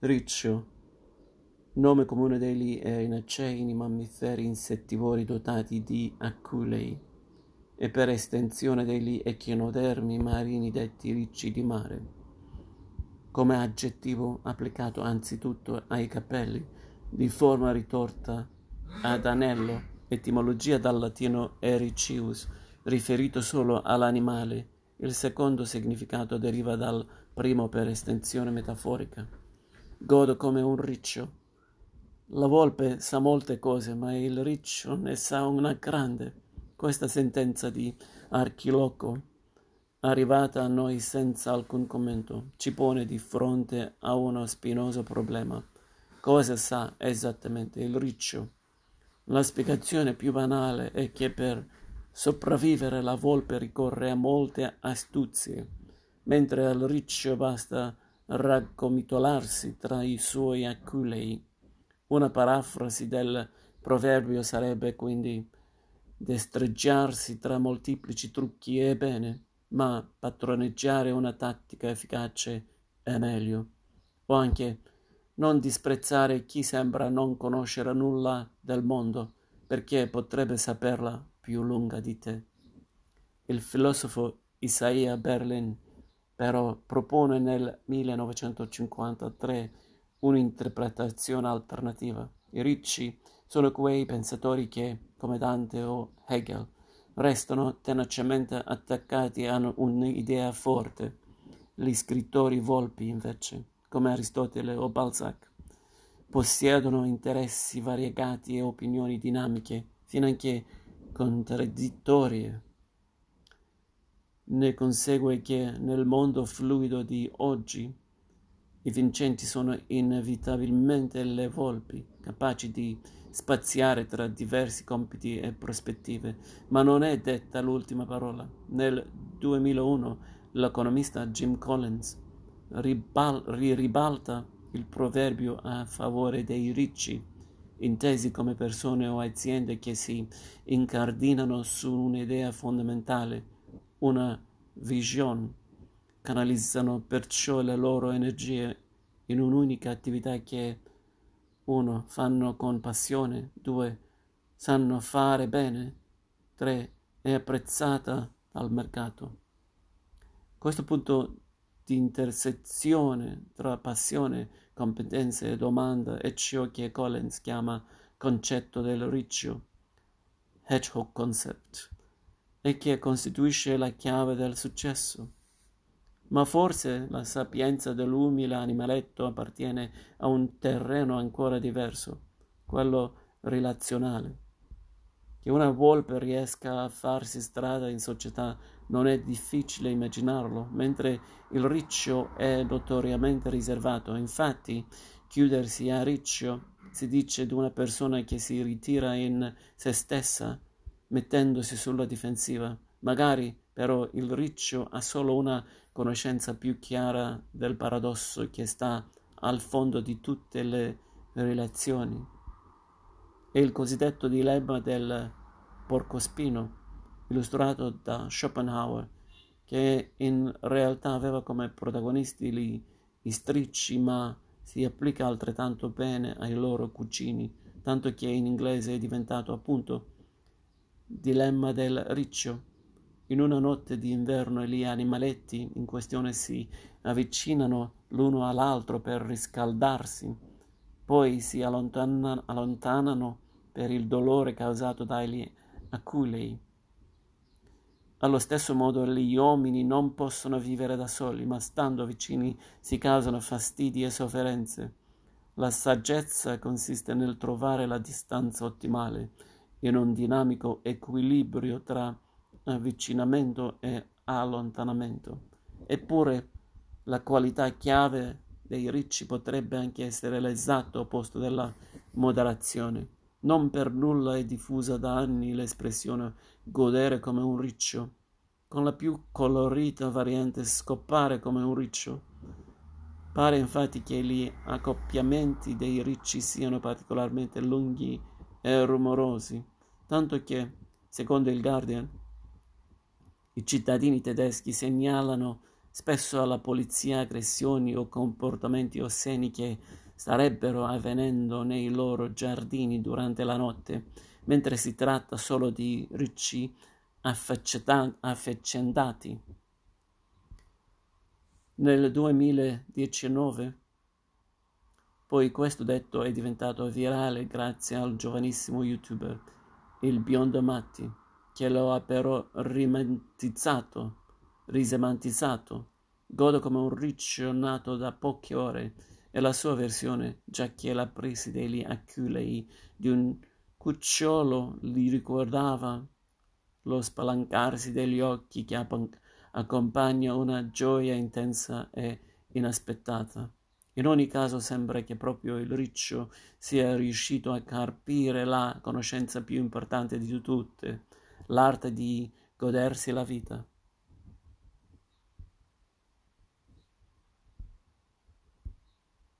Riccio, nome comune degli erinacei, mammiferi insettivori dotati di aculei, e per estensione degli echinodermi marini detti ricci di mare, come aggettivo applicato anzitutto ai capelli, di forma ritorta ad anello, etimologia dal latino ericius, riferito solo all'animale, il secondo significato deriva dal primo per estensione metaforica. Godo come un riccio. La volpe sa molte cose, ma il riccio ne sa una grande. Questa sentenza di Archiloco, arrivata a noi senza alcun commento, ci pone di fronte a uno spinoso problema. Cosa sa esattamente il riccio? La spiegazione più banale è che per sopravvivere la volpe ricorre a molte astuzie, mentre al riccio basta raggomitolarsi tra i suoi aculei. Una parafrasi del proverbio sarebbe quindi destreggiarsi tra molteplici trucchi è bene, ma padroneggiare una tattica efficace è meglio. O anche non disprezzare chi sembra non conoscere nulla del mondo, perché potrebbe saperla più lunga di te. Il filosofo Isaiah Berlin però propone nel 1953 un'interpretazione alternativa. I ricci sono quei pensatori che, come Dante o Hegel, restano tenacemente attaccati a un'idea forte. Gli scrittori volpi, invece, come Aristotele o Balzac, possiedono interessi variegati e opinioni dinamiche, finanche contraddittorie. Ne consegue che nel mondo fluido di oggi i vincenti sono inevitabilmente le volpi, capaci di spaziare tra diversi compiti e prospettive, ma non è detta l'ultima parola. Nel 2001 l'economista Jim Collins ribal- ribalta il proverbio a favore dei ricci, intesi come persone o aziende che si incardinano su un'idea fondamentale, una vision, canalizzano perciò le loro energie in un'unica attività che uno, fanno con passione, due, sanno fare bene, tre, è apprezzata dal mercato. Questo punto di intersezione tra passione, competenze e domanda è ciò che Collins chiama concetto del riccio, Hedgehog Concept, e che costituisce la chiave del successo. Ma forse la sapienza dell'umile animaletto appartiene a un terreno ancora diverso, quello relazionale. Che una volpe riesca a farsi strada in società non è difficile immaginarlo, mentre il riccio è notoriamente riservato. Infatti, chiudersi a riccio si dice di una persona che si ritira in se stessa, mettendosi sulla difensiva. Magari però il riccio ha solo una conoscenza più chiara del paradosso che sta al fondo di tutte le relazioni. È il cosiddetto dilemma del porcospino, illustrato da Schopenhauer, che in realtà aveva come protagonisti gli istricci, ma si applica altrettanto bene ai loro cugini, tanto che in inglese è diventato appunto dilemma del riccio in una notte di inverno gli animaletti in questione si avvicinano l'uno all'altro per riscaldarsi, poi si allontana, allontanano per il dolore causato dagli aculei. Allo stesso modo gli uomini non possono vivere da soli, ma stando vicini si causano fastidi e sofferenze. La saggezza consiste nel trovare la distanza ottimale in un dinamico equilibrio tra avvicinamento e allontanamento. Eppure la qualità chiave dei ricci potrebbe anche essere l'esatto opposto della moderazione. Non per nulla è diffusa da anni l'espressione godere come un riccio, con la più colorita variante scoppare come un riccio. Pare infatti che gli accoppiamenti dei ricci siano particolarmente lunghi e rumorosi, tanto che, secondo il Guardian, i cittadini tedeschi segnalano spesso alla polizia aggressioni o comportamenti osceni che starebbero avvenendo nei loro giardini durante la notte, mentre si tratta solo di ricci affaccendati. Nel 2019 poi questo detto è diventato virale grazie al giovanissimo youtuber, il biondo Matti, che lo ha però rimantizzato, risemantizzato. Godo come un riccio nato da poche ore e la sua versione, già che la presi degli aculei di un cucciolo gli ricordava lo spalancarsi degli occhi che accompagna una gioia intensa e inaspettata. In ogni caso sembra che proprio il riccio sia riuscito a carpire la conoscenza più importante di tutte, l'arte di godersi la vita.